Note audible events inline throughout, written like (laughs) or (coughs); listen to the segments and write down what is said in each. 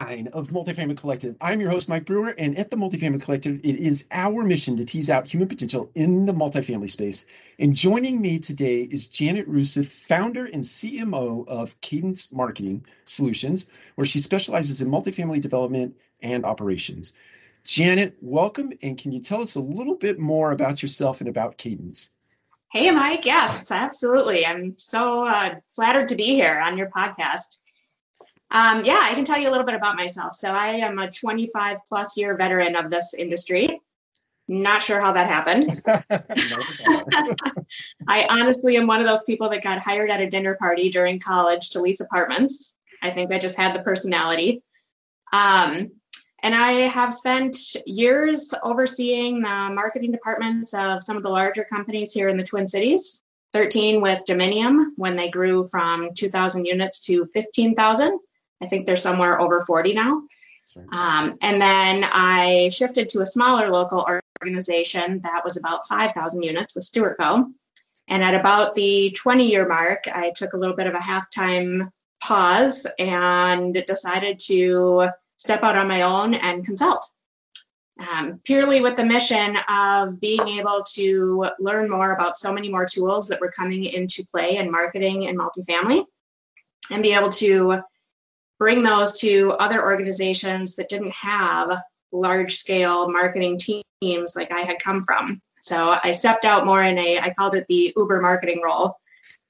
of Multifamily Collective. I'm your host, Mike Brewer, and at the Multifamily Collective, it is our mission to tease out human potential in the multifamily space. And joining me today is Janet Rusev, founder and CMO of Cadence Marketing Solutions, where she specializes in multifamily development and operations. Janet, welcome, and can you tell us a little bit more about yourself and about Cadence? Hey, Mike. Yes, absolutely. I'm so uh, flattered to be here on your podcast. Um, yeah, I can tell you a little bit about myself. So I am a 25 plus year veteran of this industry. Not sure how that happened. (laughs) (laughs) I honestly am one of those people that got hired at a dinner party during college to lease apartments. I think I just had the personality. Um, and I have spent years overseeing the marketing departments of some of the larger companies here in the Twin Cities. 13 with Dominium when they grew from 2,000 units to 15,000. I think they're somewhere over 40 now. Um, and then I shifted to a smaller local organization that was about 5,000 units with Stuart Co. And at about the 20 year mark, I took a little bit of a halftime pause and decided to step out on my own and consult. Um, purely with the mission of being able to learn more about so many more tools that were coming into play in marketing and multifamily and be able to bring those to other organizations that didn't have large scale marketing teams like I had come from. So I stepped out more in a, I called it the Uber marketing role.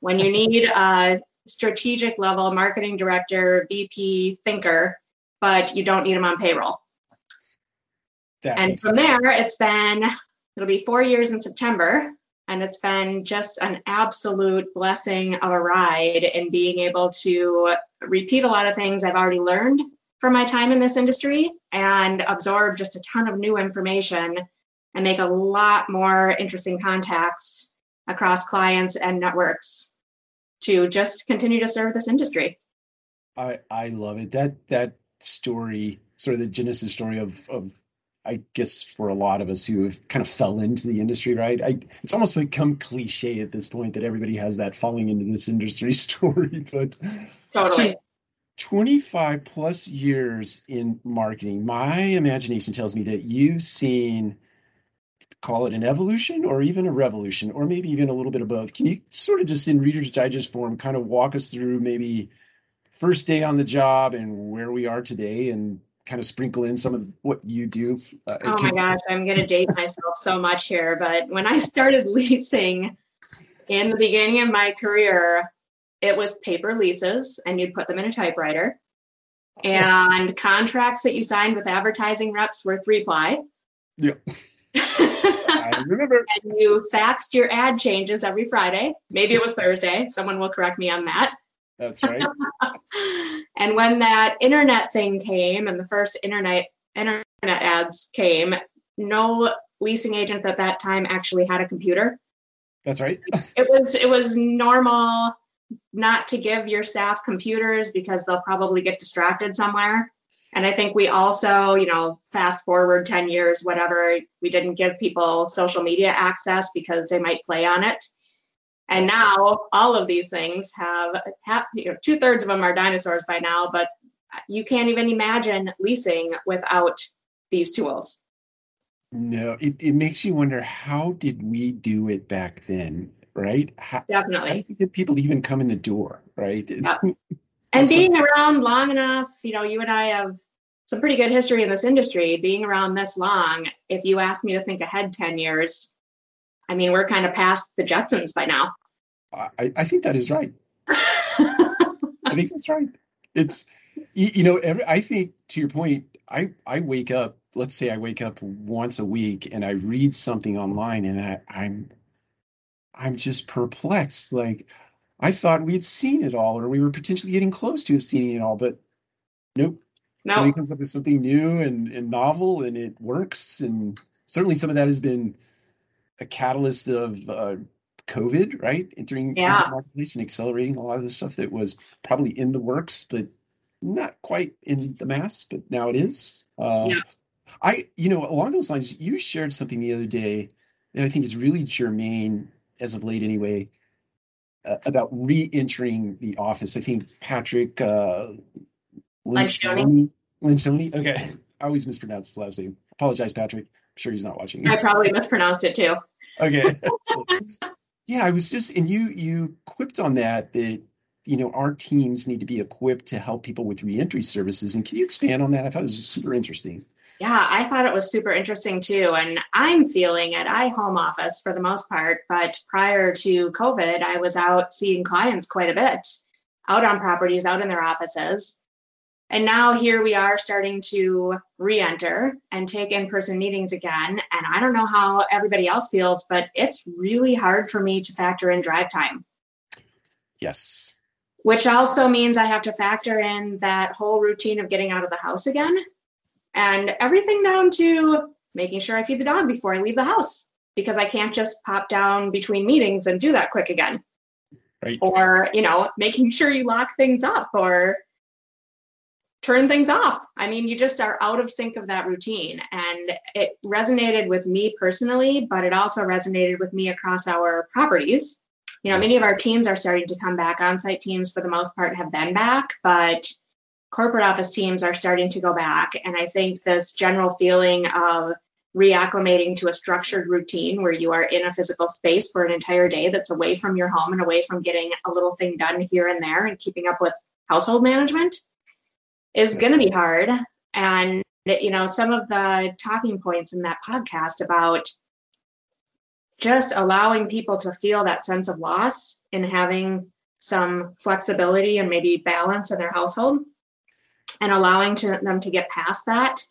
When you need a strategic level marketing director, VP, thinker, but you don't need them on payroll. That and from sense. there, it's been, it'll be four years in September. And it's been just an absolute blessing of a ride in being able to repeat a lot of things I've already learned from my time in this industry and absorb just a ton of new information and make a lot more interesting contacts across clients and networks to just continue to serve this industry. I I love it. That that story, sort of the genesis story of of I guess for a lot of us who have kind of fell into the industry, right? I, it's almost become cliche at this point that everybody has that falling into this industry (laughs) story. But totally. So 25 plus years in marketing, my imagination tells me that you've seen call it an evolution or even a revolution, or maybe even a little bit of both. Can you sort of just in Reader's Digest form kind of walk us through maybe first day on the job and where we are today and kind of sprinkle in some of what you do? Uh, oh my gosh, I'm going to date myself so much here. But when I started (laughs) leasing in the beginning of my career, it was paper leases and you'd put them in a typewriter. And contracts that you signed with advertising reps were three ply. Yeah. (laughs) I remember. and you faxed your ad changes every Friday. Maybe it was Thursday. Someone will correct me on that. That's right. (laughs) and when that internet thing came and the first internet internet ads came, no leasing agent at that time actually had a computer. That's right. (laughs) it was it was normal not to give your staff computers because they'll probably get distracted somewhere. And I think we also, you know, fast forward 10 years, whatever, we didn't give people social media access because they might play on it. And now all of these things have, have you know, two thirds of them are dinosaurs by now, but you can't even imagine leasing without these tools. No, it, it makes you wonder how did we do it back then, right? How, Definitely. How did people even come in the door, right? (laughs) And being around long enough, you know, you and I have some pretty good history in this industry. Being around this long, if you ask me to think ahead 10 years, I mean, we're kind of past the Jetsons by now. I, I think that is right. (laughs) I think that's right. It's, you, you know, every, I think to your point, I, I wake up, let's say I wake up once a week and I read something online and I, I'm, I'm just perplexed. Like, I thought we had seen it all, or we were potentially getting close to seeing it all, but nope. No. Somebody comes up with something new and, and novel, and it works. And certainly, some of that has been a catalyst of uh, COVID, right? Entering yeah. the marketplace and accelerating a lot of the stuff that was probably in the works, but not quite in the mass, but now it is. Uh, yeah. I, you know, along those lines, you shared something the other day that I think is really germane as of late, anyway, uh, about re-entering the office. I think Patrick uh, Lencioni, Lencioni. Okay, I always mispronounce his last name. Apologize, Patrick. Sure he's not watching. I probably mispronounced it too. Okay. (laughs) yeah, I was just, and you you quipped on that that you know our teams need to be equipped to help people with reentry services. And can you expand on that? I thought it was super interesting. Yeah, I thought it was super interesting too. And I'm feeling at I home office for the most part, but prior to COVID, I was out seeing clients quite a bit, out on properties, out in their offices. And now here we are starting to re enter and take in person meetings again. And I don't know how everybody else feels, but it's really hard for me to factor in drive time. Yes. Which also means I have to factor in that whole routine of getting out of the house again and everything down to making sure I feed the dog before I leave the house because I can't just pop down between meetings and do that quick again. Right. Or, you know, making sure you lock things up or turn things off. I mean, you just are out of sync of that routine. And it resonated with me personally, but it also resonated with me across our properties. You know, many of our teams are starting to come back. On site teams, for the most part, have been back, but corporate office teams are starting to go back. And I think this general feeling of reacclimating to a structured routine where you are in a physical space for an entire day that's away from your home and away from getting a little thing done here and there and keeping up with household management is going to be hard. And, you know, some of the talking points in that podcast about just allowing people to feel that sense of loss in having some flexibility and maybe balance in their household and allowing to, them to get past that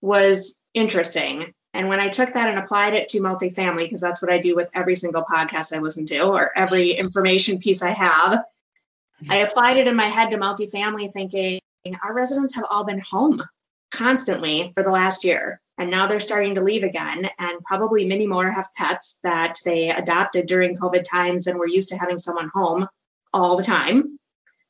was interesting. And when I took that and applied it to multifamily, because that's what I do with every single podcast I listen to or every information piece I have, I applied it in my head to multifamily thinking, our residents have all been home constantly for the last year. And now they're starting to leave again. And probably many more have pets that they adopted during COVID times and were used to having someone home all the time.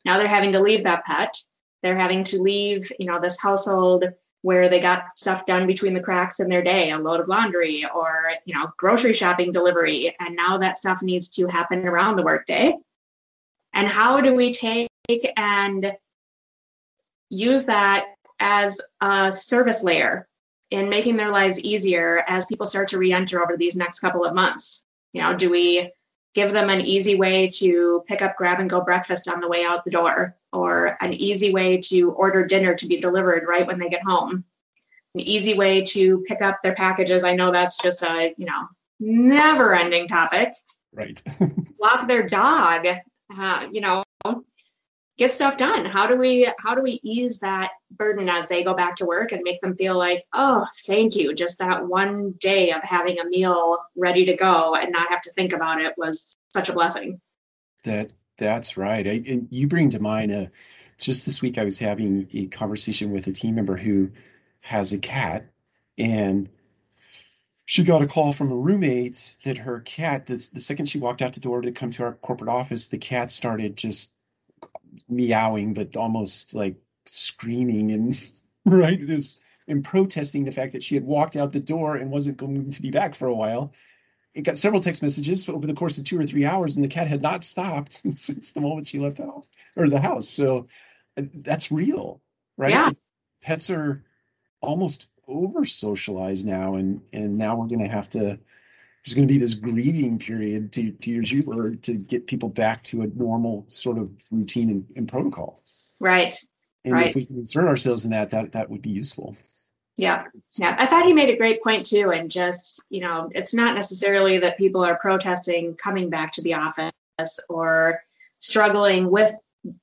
Now they're having to leave that pet. They're having to leave, you know, this household where they got stuff done between the cracks in their day, a load of laundry or, you know, grocery shopping delivery. And now that stuff needs to happen around the workday. And how do we take and use that as a service layer in making their lives easier as people start to re-enter over these next couple of months. You know do we give them an easy way to pick up grab and go breakfast on the way out the door or an easy way to order dinner to be delivered right when they get home? An easy way to pick up their packages. I know that's just a you know never ending topic. Right. (laughs) Walk their dog uh, you know get stuff done. How do we how do we ease that burden as they go back to work and make them feel like oh thank you just that one day of having a meal ready to go and not have to think about it was such a blessing. That that's right. I, and you bring to mind a uh, just this week i was having a conversation with a team member who has a cat and she got a call from a roommate that her cat the, the second she walked out the door to come to our corporate office the cat started just meowing, but almost like screaming and (laughs) right it was and protesting the fact that she had walked out the door and wasn't going to be back for a while. It got several text messages over the course of two or three hours, and the cat had not stopped (laughs) since the moment she left the house or the house. So uh, that's real, right? Yeah. Pets are almost over socialized now, and and now we're going to have to there's going to be this grieving period to, to use your word to get people back to a normal sort of routine and, and protocol. Right. And right. if we can insert ourselves in that, that that would be useful. Yeah. Yeah. I thought he made a great point too. And just, you know, it's not necessarily that people are protesting coming back to the office or struggling with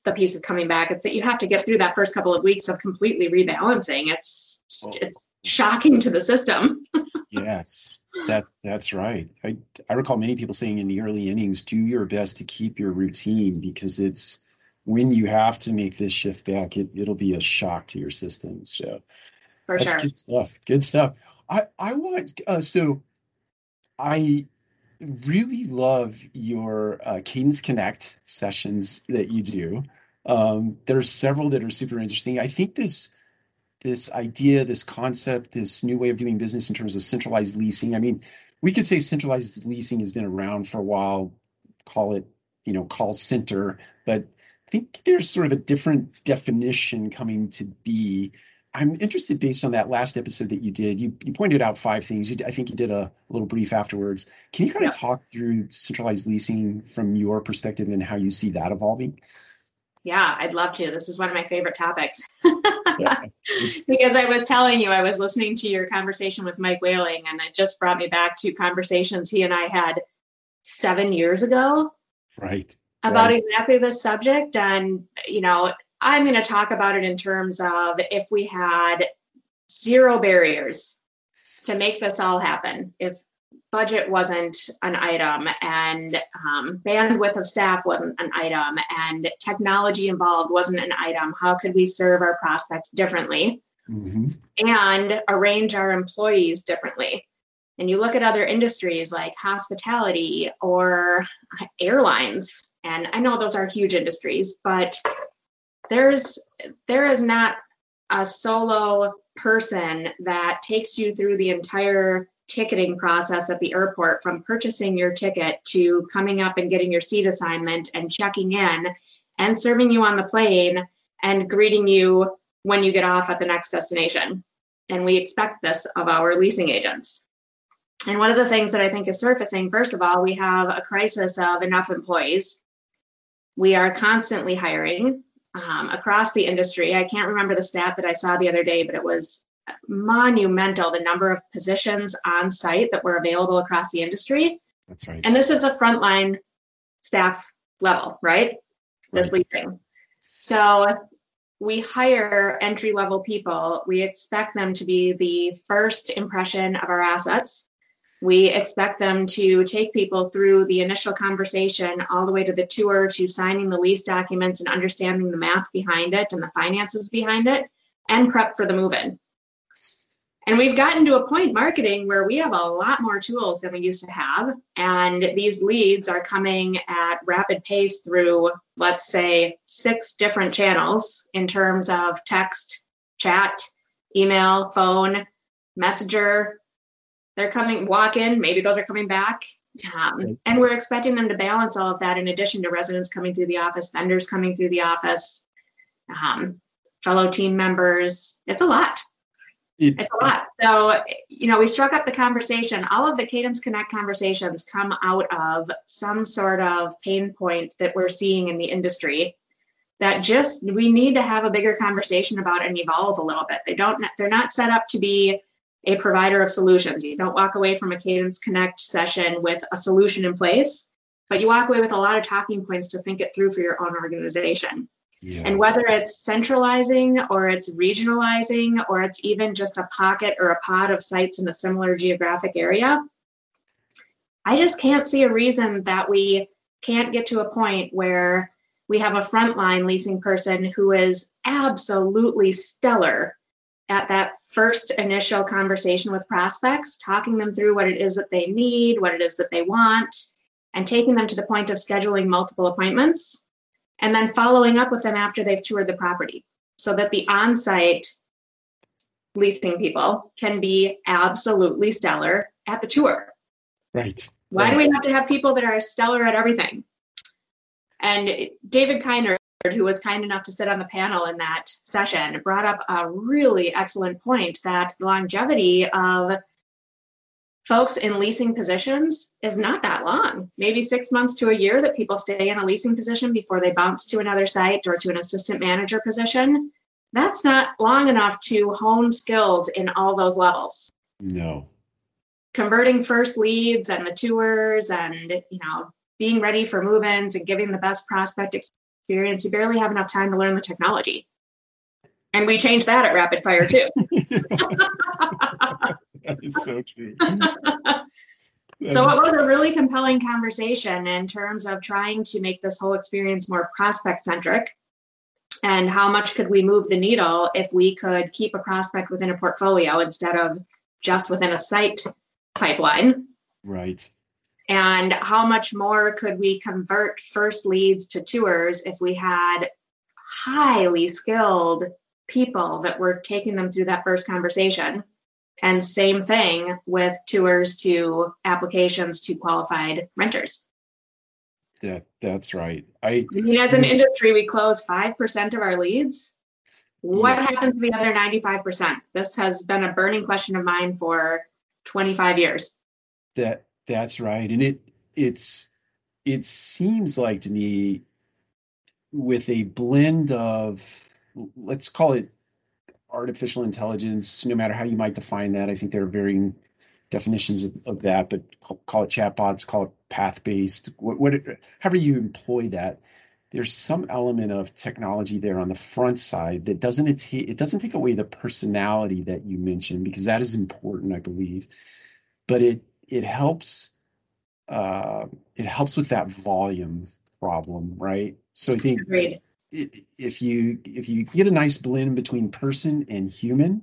the piece of coming back. It's that you have to get through that first couple of weeks of completely rebalancing. It's oh. it's shocking to the system. (laughs) yes. That that's right. I I recall many people saying in the early innings, do your best to keep your routine because it's when you have to make this shift back, it it'll be a shock to your system. So for that's sure, good stuff. Good stuff. I I want uh, so I really love your uh, Cadence Connect sessions that you do. Um, there's several that are super interesting. I think this this idea, this concept, this new way of doing business in terms of centralized leasing. I mean, we could say centralized leasing has been around for a while, call it, you know, call center, but I think there's sort of a different definition coming to be I'm interested based on that last episode that you did. You you pointed out five things. You, I think you did a, little brief afterwards. Can you kind of yeah. talk through centralized leasing from your perspective and how you see that evolving? Yeah, I'd love to. This is one of my favorite topics. (laughs) because I was telling you, I was listening to your conversation with Mike Whaling, and it just brought me back to conversations he and I had seven years ago. Right. About right. exactly this subject. And, you know, I'm going to talk about it in terms of if we had zero barriers to make this all happen, if budget wasn't an item and um, bandwidth of staff wasn't an item and technology involved wasn't an item, how could we serve our prospects differently mm-hmm. and arrange our employees differently? And you look at other industries like hospitality or airlines, and I know those are huge industries, but there's there is not a solo person that takes you through the entire ticketing process at the airport from purchasing your ticket to coming up and getting your seat assignment and checking in and serving you on the plane and greeting you when you get off at the next destination. And we expect this of our leasing agents. And one of the things that I think is surfacing, first of all, we have a crisis of enough employees. We are constantly hiring um, across the industry. I can't remember the stat that I saw the other day, but it was monumental the number of positions on site that were available across the industry. That's right. And this is a frontline staff level, right? This leasing. So we hire entry level people. We expect them to be the first impression of our assets. We expect them to take people through the initial conversation all the way to the tour to signing the lease documents and understanding the math behind it and the finances behind it and prep for the move in. And we've gotten to a point marketing where we have a lot more tools than we used to have. And these leads are coming at rapid pace through, let's say, six different channels in terms of text, chat, email, phone, messenger, they're coming walk in maybe those are coming back. Um, and we're expecting them to balance all of that in addition to residents coming through the office vendors coming through the office um, fellow team members. It's a lot it's a lot so you know we struck up the conversation all of the cadence connect conversations come out of some sort of pain point that we're seeing in the industry that just we need to have a bigger conversation about and evolve a little bit they don't they're not set up to be a provider of solutions. You don't walk away from a Cadence Connect session with a solution in place, but you walk away with a lot of talking points to think it through for your own organization. Yeah. And whether it's centralizing or it's regionalizing or it's even just a pocket or a pod of sites in a similar geographic area, I just can't see a reason that we can't get to a point where we have a frontline leasing person who is absolutely stellar at that first initial conversation with prospects, talking them through what it is that they need, what it is that they want, and taking them to the point of scheduling multiple appointments, and then following up with them after they've toured the property so that the on site leasing people can be absolutely stellar at the tour. Right. Why right. do we have to have people that are stellar at everything? And David Kiner who was kind enough to sit on the panel in that session, brought up a really excellent point that the longevity of folks in leasing positions is not that long. Maybe six months to a year that people stay in a leasing position before they bounce to another site or to an assistant manager position. That's not long enough to hone skills in all those levels. No. Converting first leads and the tours and, you know, being ready for move-ins and giving the best prospect experience, you barely have enough time to learn the technology. And we change that at Rapid Fire too. (laughs) (laughs) that is so true. (laughs) so it was a really compelling conversation in terms of trying to make this whole experience more prospect centric and how much could we move the needle if we could keep a prospect within a portfolio instead of just within a site pipeline. Right. And how much more could we convert first leads to tours if we had highly skilled people that were taking them through that first conversation and same thing with tours to applications to qualified renters yeah that's right i, I mean as an industry we close 5% of our leads What yes. happens to the other 95%? This has been a burning question of mine for 25 years. That that's right. And it it's it seems like to me with a blend of let's call it artificial intelligence, no matter how you might define that. I think there are varying definitions of, of that, but call, it chatbots, call it path based, what, what, however you employ that. There's some element of technology there on the front side that doesn't it, it doesn't take away the personality that you mentioned because that is important, I believe, but it it helps uh, it helps with that volume problem, right? So I think Agreed if you if you get a nice blend between person and human,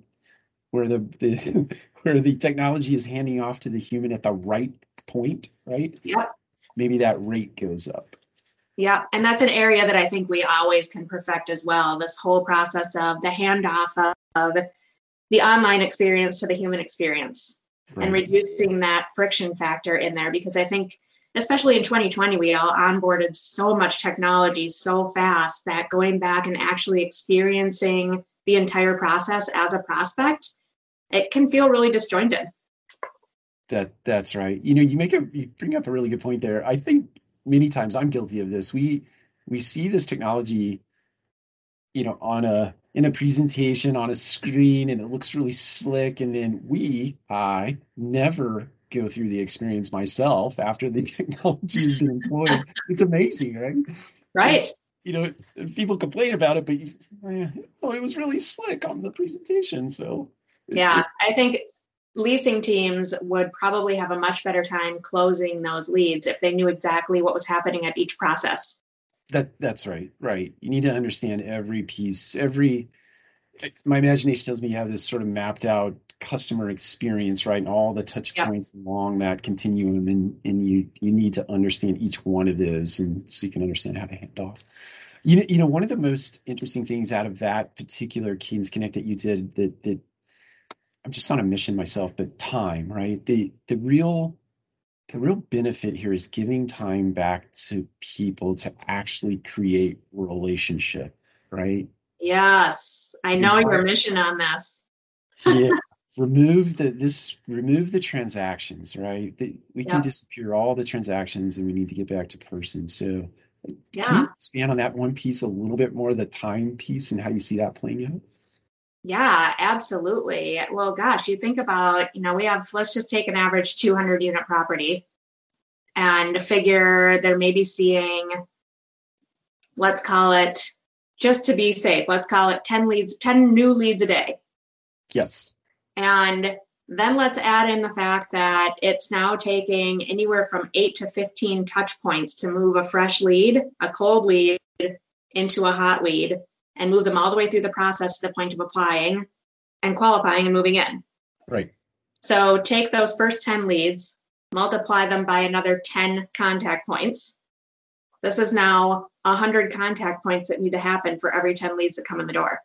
where the, the (laughs) where the technology is handing off to the human at the right point, right? Yep. Maybe that rate goes up. Yeah, and that's an area that I think we always can perfect as well. This whole process of the handoff of, of the online experience to the human experience right. and reducing that friction factor in there because I think especially in 2020, we all onboarded so much technology so fast that going back and actually experiencing the entire process as a prospect, it can feel really disjointed. That that's right. You know, you make a you bring up a really good point there. I think many times I'm guilty of this. We we see this technology, you know, on a in a presentation on a screen and it looks really slick and then we i never go through the experience myself after the (laughs) technology has been employed. it's amazing, right? Right. You know, people complain about it, but you, eh, oh, it was really slick on the presentation. So, yeah, I think leasing teams would probably have a much better time closing those leads if they knew exactly what was happening at each process. That that's right. Right. You need to understand every piece, every my imagination tells me you have this sort of mapped out customer experience, right? And all the touch points along that continuum. And, and you, you need to understand each one of those and so you can understand how to hand off. You know, you know, one of the most interesting things out of that particular Cadence Connect that you did that, that I'm just on a mission myself, but time, right? The, the real, the real benefit here is giving time back to people to actually create relationship, right? Yes, I know your mission on this. yeah, remove the this remove the transactions right? The, we can disappear all the transactions and we need to get back to person. So yeah. can you expand on that one piece a little bit more the time piece and how you see that playing out? Yeah absolutely. Well gosh you think about you know we have let's just take an average 200 unit property and figure they're maybe seeing let's call it just to be safe let's call it 10 leads 10 new leads a day. Yes and then let's add in the fact that it's now taking anywhere from eight to 15 touch points to move a fresh lead, a cold lead, into a hot lead and move them all the way through the process to the point of applying and qualifying and moving in. Right. So take those first 10 leads, multiply them by another 10 contact points. This is now 100 contact points that need to happen for every 10 leads that come in the door.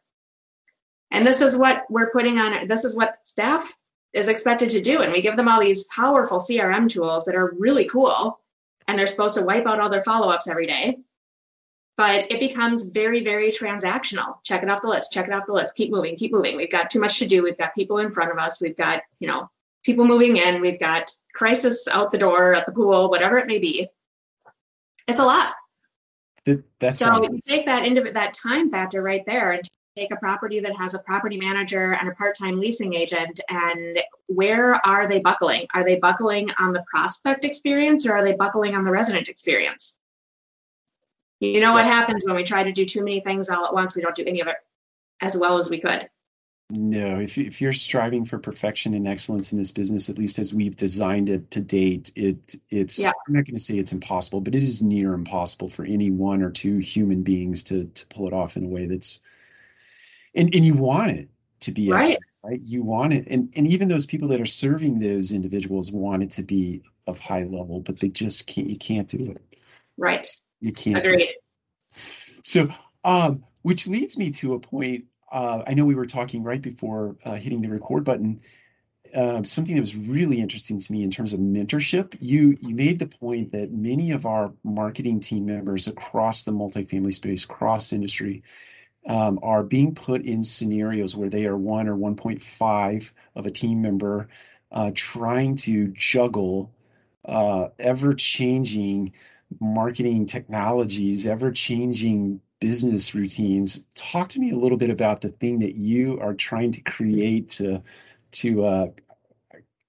And this is what we're putting on, this is what staff is expected to do. And we give them all these powerful CRM tools that are really cool. And they're supposed to wipe out all their follow ups every day. But it becomes very, very transactional. Check it off the list, check it off the list, keep moving, keep moving. We've got too much to do. We've got people in front of us. We've got, you know, people moving in. We've got crisis out the door, at the pool, whatever it may be. It's a lot. That's so you take that into that time factor right there and take a property that has a property manager and a part-time leasing agent and where are they buckling? Are they buckling on the prospect experience or are they buckling on the resident experience? You know what happens when we try to do too many things all at once we don't do any of it as well as we could. No if, if you're striving for perfection and excellence in this business at least as we've designed it to date it it's yeah. i'm not going to say it's impossible but it is near impossible for any one or two human beings to to pull it off in a way that's and and you want it to be right. right? You want it, and and even those people that are serving those individuals want it to be of high level, but they just can't. You can't do it. Right. You can't. Agreed. So, um, which leads me to a point. Uh, I know we were talking right before uh, hitting the record button. Uh, something that was really interesting to me in terms of mentorship. You you made the point that many of our marketing team members across the multifamily space, cross industry, um, are being put in scenarios where they are one or 1.5 of a team member uh, trying to juggle uh, ever changing marketing technologies, ever changing business routines. Talk to me a little bit about the thing that you are trying to create to to uh,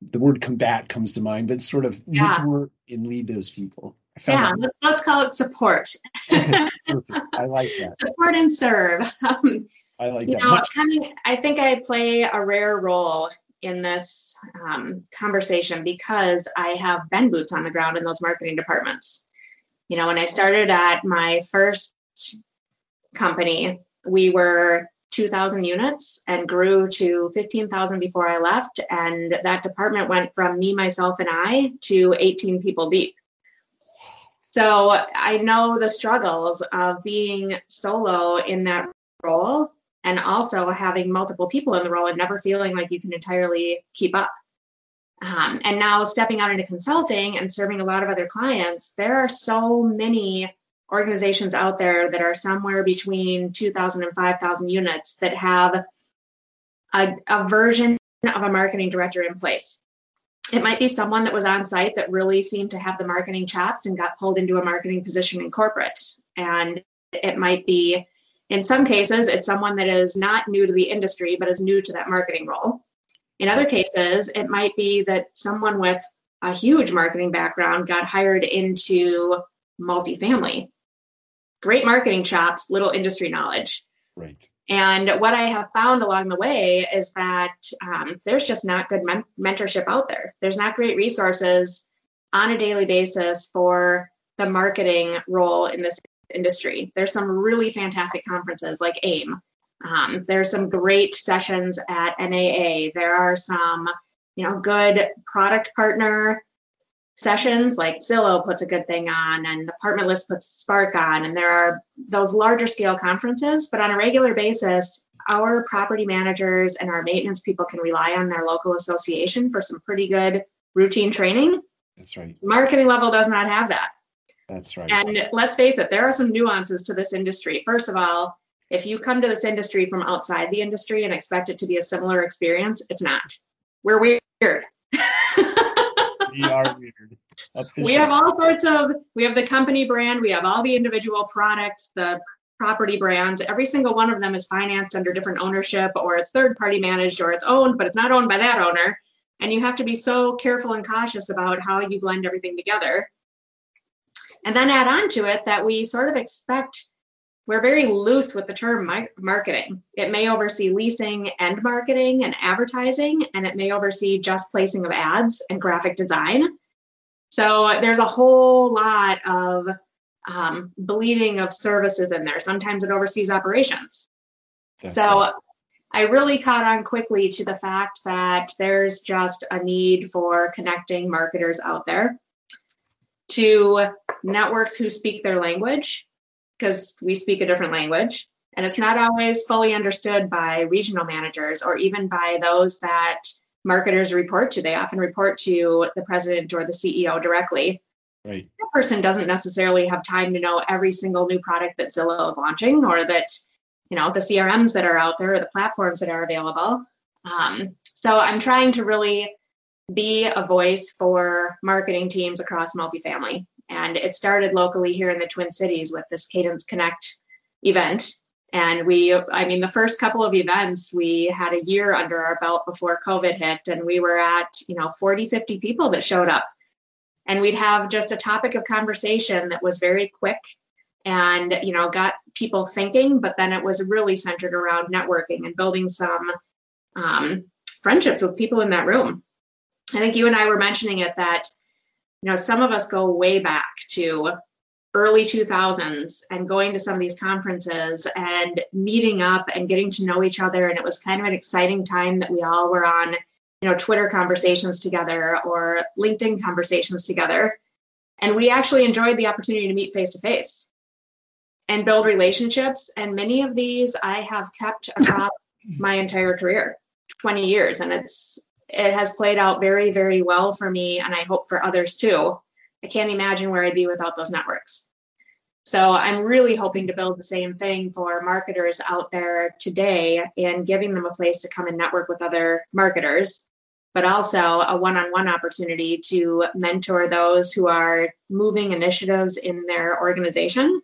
the word combat comes to mind, but sort of yeah. mentor and lead those people. Yeah, that. let's call it support. (laughs) I like that. Support and serve. (laughs) Um, I like you that. know, coming, I think I play a rare role in this um, conversation because I have been boots on the ground in those marketing departments. You know, when I started at my first company, we were 2,000 units and grew to 15,000 before I left. And that department went from me, myself, and I to 18 people deep. So I know the struggles of being solo in that role and also having multiple people in the role and never feeling like you can entirely keep up. Um, and now stepping out into consulting and serving a lot of other clients, there are so many organizations out there that are somewhere between 2,000 and 5,000 units that have a, a version of a marketing director in place. It might be someone that was on site that really seemed to have the marketing chops and got pulled into a marketing position in corporate. And it might be, in some cases, it's someone that is not new to the industry, but is new to that marketing role. In other cases, it might be that someone with a huge marketing background got hired into multifamily great marketing chops, little industry knowledge. Right. And what I have found along the way is that um, there's just not good men- mentorship out there. There's not great resources on a daily basis for the marketing role in this industry. There's some really fantastic conferences like AIM. Um, there's some great sessions at NAA. There are some, you know, good product partner sessions like Zillow puts a good thing on and Apartment List puts Spark on, and there are those larger scale conferences. But on a regular basis, our property managers and our maintenance people can rely on their local association for some pretty good routine training. That's right. Marketing level does not have that. That's right. And let's face it, there are some nuances to this industry. First of all, if you come to this industry from outside the industry and expect it to be a similar experience, it's not. We're weird. We are weird. We have all sorts of, we have the company brand, we have all the individual products, the property brands. Every single one of them is financed under different ownership or it's third party managed or it's owned, but it's not owned by that owner. And you have to be so careful and cautious about how you blend everything together. And then add on to it that we sort of expect we're very loose with the term marketing. It may oversee leasing and marketing and advertising, and it may oversee just placing of ads and graphic design. So there's a whole lot of um, bleeding of services in there. Sometimes it oversees operations. That's so right. I really caught on quickly to the fact that there's just a need for connecting marketers out there to networks who speak their language because we speak a different language. And it's not always fully understood by regional managers or even by those that marketers report to. They often report to the president or the CEO directly. Right. That person doesn't necessarily have time to know every single new product that Zillow is launching or that, you know, the CRMs that are out there or the platforms that are available. Um, so I'm trying to really be a voice for marketing teams across multifamily. And it started locally here in the Twin Cities with this Cadence Connect event. And we, I mean, the first couple of events, we had a year under our belt before COVID hit, and we were at, you know, 40, 50 people that showed up. And we'd have just a topic of conversation that was very quick and, you know, got people thinking, but then it was really centered around networking and building some um, friendships with people in that room. I think you and I were mentioning it that you know, some of us go way back to early 2000s and going to some of these conferences and meeting up and getting to know each other. And it was kind of an exciting time that we all were on, you know, Twitter conversations together or LinkedIn conversations together. And we actually enjoyed the opportunity to meet face to face and build relationships. And many of these I have kept across (coughs) my entire career 20 years. And it's it has played out very, very well for me, and I hope for others too. I can't imagine where I'd be without those networks. So I'm really hoping to build the same thing for marketers out there today and giving them a place to come and network with other marketers, but also a one on one opportunity to mentor those who are moving initiatives in their organization.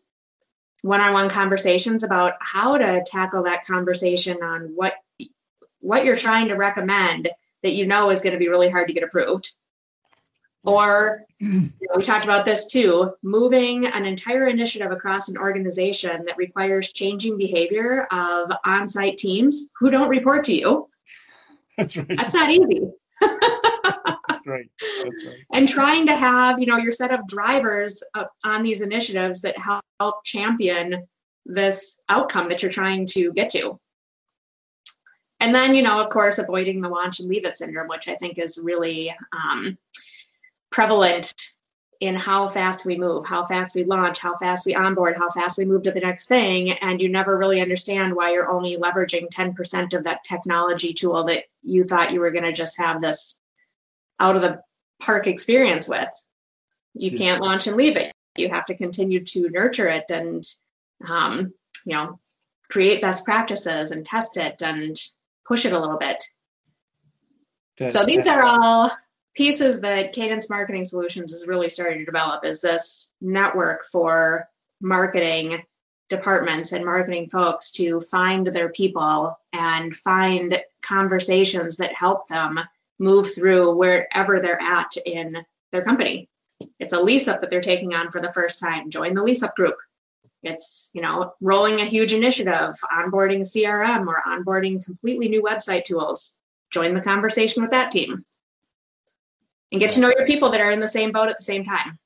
One on one conversations about how to tackle that conversation on what what you're trying to recommend that you know is going to be really hard to get approved or you know, we talked about this too moving an entire initiative across an organization that requires changing behavior of on site teams who don't report to you. That's right. That's not easy. That's right. That's right. And trying to have, you know, your set of drivers on these initiatives that help champion this outcome that you're trying to get to. And then, you know, of course, avoiding the launch and leave it syndrome, which I think is really um, prevalent in how fast we move, how fast we launch, how fast we onboard, how fast we move to the next thing. And you never really understand why you're only leveraging 10% of that technology tool that you thought you were going to just have this out of the park experience with. You yeah. can't launch and leave it. You have to continue to nurture it and, um, you know, create best practices and test it and push it a little bit. That, so these are all pieces that Cadence Marketing Solutions is really starting to develop is this network for marketing departments and marketing folks to find their people and find conversations that help them move through wherever they're at in their company. It's a lease up that they're taking on for the first time. Join the lease up group. It's, you know, rolling a huge initiative, onboarding CRM or onboarding completely new website tools. Join the conversation with that team and get to know your people that are in the same boat at the same time.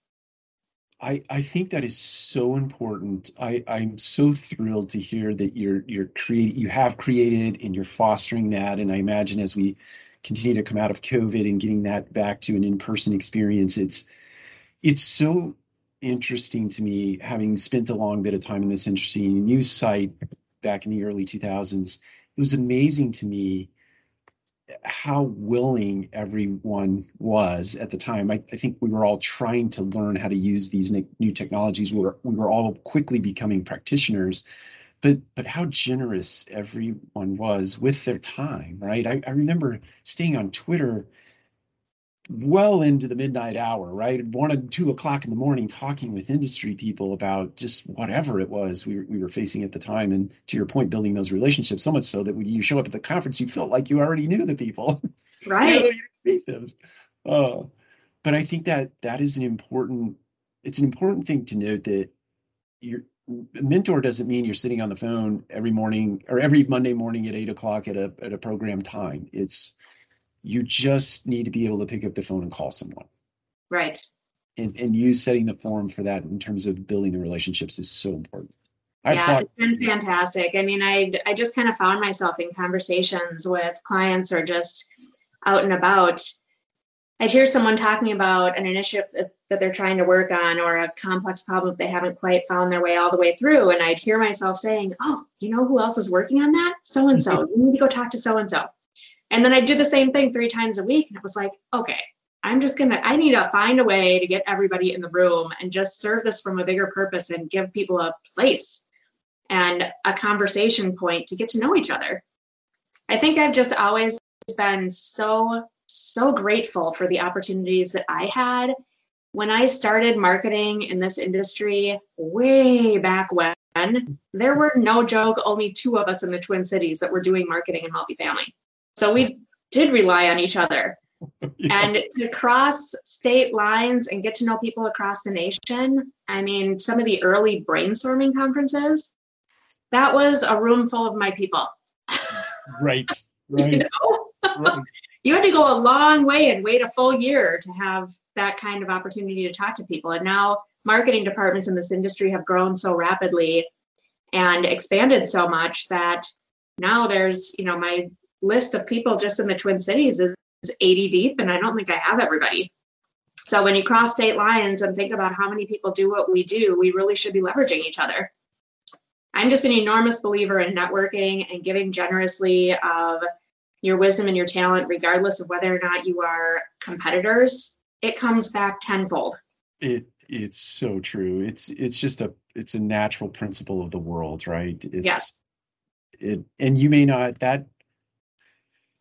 I, I think that is so important. I, I'm so thrilled to hear that you're you're creating you have created and you're fostering that. And I imagine as we continue to come out of COVID and getting that back to an in-person experience, it's it's so interesting to me, having spent a long bit of time in this interesting news site back in the early 2000s. It was amazing to me how willing everyone was at the time. I, I, think we were all trying to learn how to use these new technologies. We were, we were all quickly becoming practitioners, but but how generous everyone was with their time, right? I, I remember staying on Twitter well into the midnight hour, right? One and two o'clock in the morning, talking with industry people about just whatever it was we were, we were facing at the time. And to your point, building those relationships so much so that when you show up at the conference, you felt like you already knew the people, (laughs) right? you, meet them. Uh, but I think that that is an important. It's an important thing to note that your mentor doesn't mean you're sitting on the phone every morning or every Monday morning at eight o'clock at a at a program time. It's you just need to be able to pick up the phone and call someone. Right. And, and you setting the form for that in terms of building the relationships is so important. I yeah, thought, it's been fantastic. I mean, I I just kind of found myself in conversations with clients or just out and about. I'd hear someone talking about an initiative that they're trying to work on or a complex problem they haven't quite found their way all the way through. And I'd hear myself saying, Oh, you know who else is working on that? So and so. You need to go talk to so and so. And then I do the same thing three times a week. And it was like, okay, I'm just going to, I need to find a way to get everybody in the room and just serve this from a bigger purpose and give people a place and a conversation point to get to know each other. I think I've just always been so, so grateful for the opportunities that I had when I started marketing in this industry way back when. There were no joke, only two of us in the Twin Cities that were doing marketing in multifamily. So we did rely on each other. (laughs) yeah. And to cross state lines and get to know people across the nation, I mean, some of the early brainstorming conferences, that was a room full of my people. right. (laughs) Right. you, know? right. (laughs) you had to go a long way and wait a full year to have that kind of opportunity to talk to people. And now marketing departments in this industry have grown so rapidly and expanded so much that now there's, you know, my list of people just in the Twin Cities is 80 deep, and I don't think I have everybody. So when you cross state lines and think about how many people do what we do, we really should be leveraging each other. I'm just an enormous believer in networking and giving generously of your wisdom and your talent, regardless of whether or not you are competitors. It comes back tenfold. It it's so true. It's it's just a it's a natural principle of the world, right? It's Yes. it and you may not that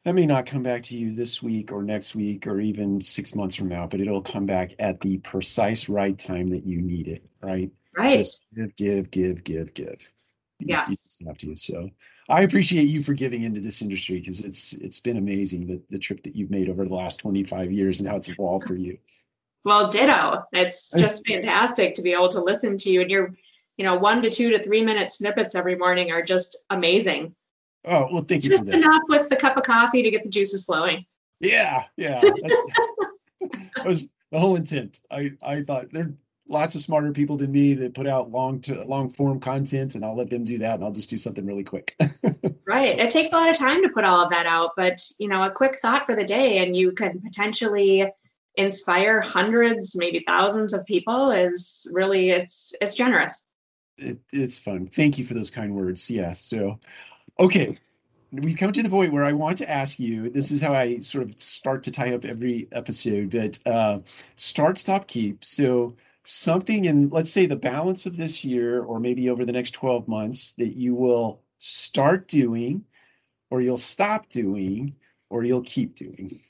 that may not come back to you this week or next week or even six months from now, but it'll come back at the precise right time that you need it, right? Right. Just give, give, give, give, give. You- Yes. you have to. So I appreciate you for giving into this industry because it's it's been amazing the, the trip that you've made over the last 25 years and how it's evolved for you. Well, ditto. It's just fantastic to be able to listen to you and your, you know, one to two to three minute snippets every morning are just amazing. Oh, well, thank you Just enough with the cup of coffee to get the juices flowing. Yeah, yeah. (laughs) That was the whole intent. I, I thought there are lots of smarter people than me that put out long to long form content, and I'll let them do that, and I'll just do something really quick. (laughs) Right. It takes a lot of time to put all of that out, but you know, a quick thought for the day and you could potentially inspire hundreds, maybe thousands of people is really it's it's generous. it, it's fun. Thank you for those kind words. Yes. So, okay. We've come to the point where I want to ask you. This is how I sort of start to tie up every episode, but uh, start, stop, keep. So, something in, let's say, the balance of this year, or maybe over the next 12 months, that you will start doing, or you'll stop doing, or you'll keep doing.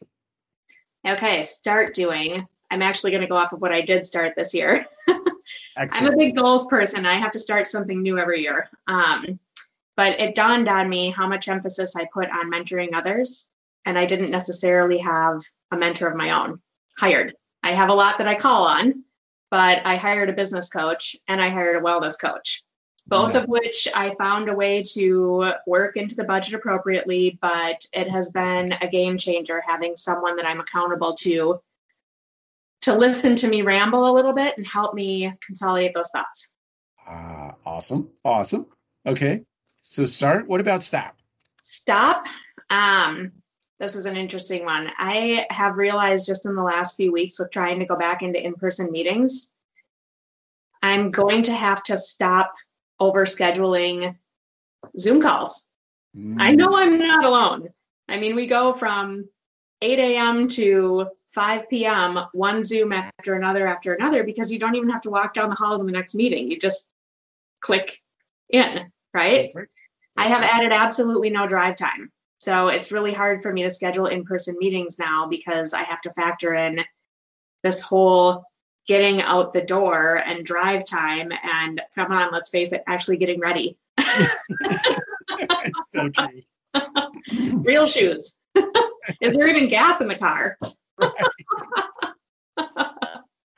Okay, start doing. I'm actually going to go off of what I did start this year. (laughs) I'm a big goals person. I have to start something new every year. Um, but it dawned on me how much emphasis I put on mentoring others. And I didn't necessarily have a mentor of my own hired. I have a lot that I call on, but I hired a business coach and I hired a wellness coach, both Yeah. of which I found a way to work into the budget appropriately. But it has been a game changer having someone that I'm accountable to to listen to me ramble a little bit and help me consolidate those thoughts. Ah, awesome. Awesome. Okay. So, start. What about stop? Stop. Um, this is an interesting one. I have realized just in the last few weeks with trying to go back into in person meetings, I'm going to have to stop over scheduling Zoom calls. I Mm. know I'm not alone. I mean, we go from 8 a.m. to 5 p.m., one Zoom after another after another, because you don't even have to walk down the hall to the next meeting. You just click in, right? That's right. I have added absolutely no drive time. So it's really hard for me to schedule in person meetings now because I have to factor in this whole getting out the door and drive time. And come on, let's face it, actually getting ready. (laughs) so true. (laughs) Real shoes. (laughs) Is there even gas in the car?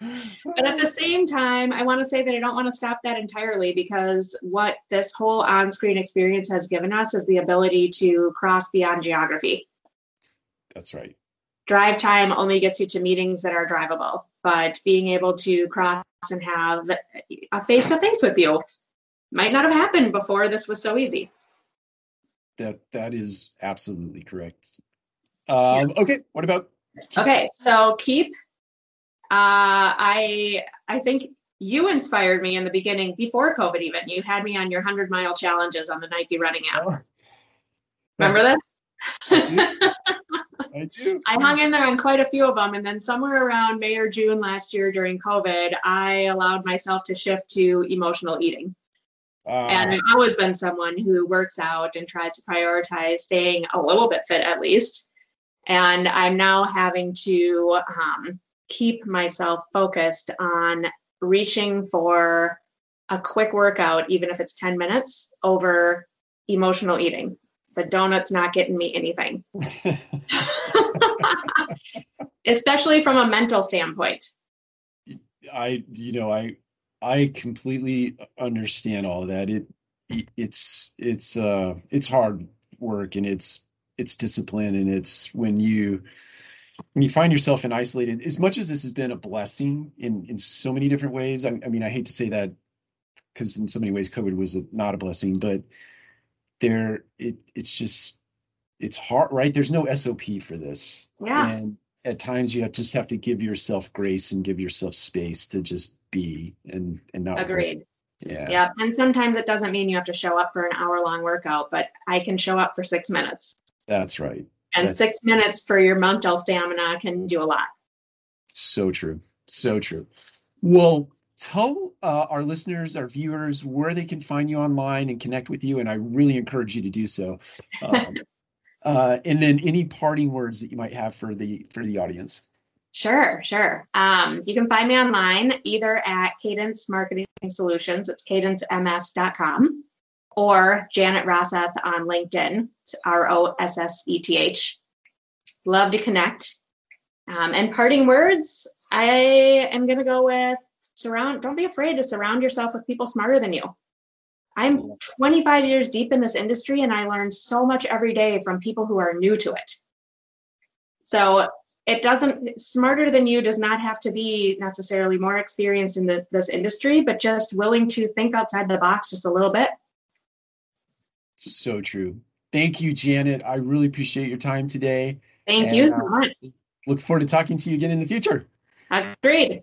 But at the (laughs) same time, I want to say that I don't want to stop that entirely because what this whole on screen experience has given us is the ability to cross beyond geography. That's right. Drive time only gets you to meetings that are drivable, but being able to cross and have a face to face with you might not have happened before this was so easy. That that is absolutely correct. Um, Okay, what about Okay, so keep. Uh, I I think you inspired me in the beginning before COVID. Even you had me on your hundred mile challenges on the Nike running app. Oh, Remember this? I do. (laughs) I hung in there on quite a few of them, and then somewhere around May or June last year during COVID, I allowed myself to shift to emotional eating. Uh, And I've always been someone who works out and tries to prioritize staying a little bit fit at least. And I'm now having to um, keep myself focused on reaching for a quick workout, even if it's 10 minutes, over emotional eating. The donut's not getting me anything, (laughs) especially from a mental standpoint. I you know I I completely understand all of that. It it's it's uh it's hard work and it's it's discipline and it's when you when you find yourself in isolated as much as this has been a blessing in in so many different ways. I, I mean I hate to say that because in so many ways COVID was a, not a blessing, but there it it's just it's hard right there's no sop for this Yeah. and at times you have, just have to give yourself grace and give yourself space to just be and and not work. Agreed. yeah Yeah. And sometimes it doesn't mean you have to show up for an hour long workout, but I can show up for six minutes. that's right And That's- six minutes for your mental stamina can do a lot. so true so true well tell uh, our listeners, our viewers, where they can find you online and connect with you. And I really encourage you to do so. Um, (laughs) uh, and then any parting words that you might have for the for the audience. Sure, sure. Um, you can find me online either at Cadence Marketing Solutions, it's cadencems.com, or Janet Rosseth on LinkedIn, it's R O S S E T H. Love to connect. Um, and parting words, I am going to go with surround, don't be afraid to surround yourself with people smarter than you. I'm 25 years deep in this industry and I learn so much every day from people who are new to it. So it doesn't smarter than you does not have to be necessarily more experienced in the, this industry, but just willing to think outside the box just a little bit. So true. Thank you, Janet. I really appreciate your time today. Thank and, you so uh, much. Look forward to talking to you again in the future. Agreed.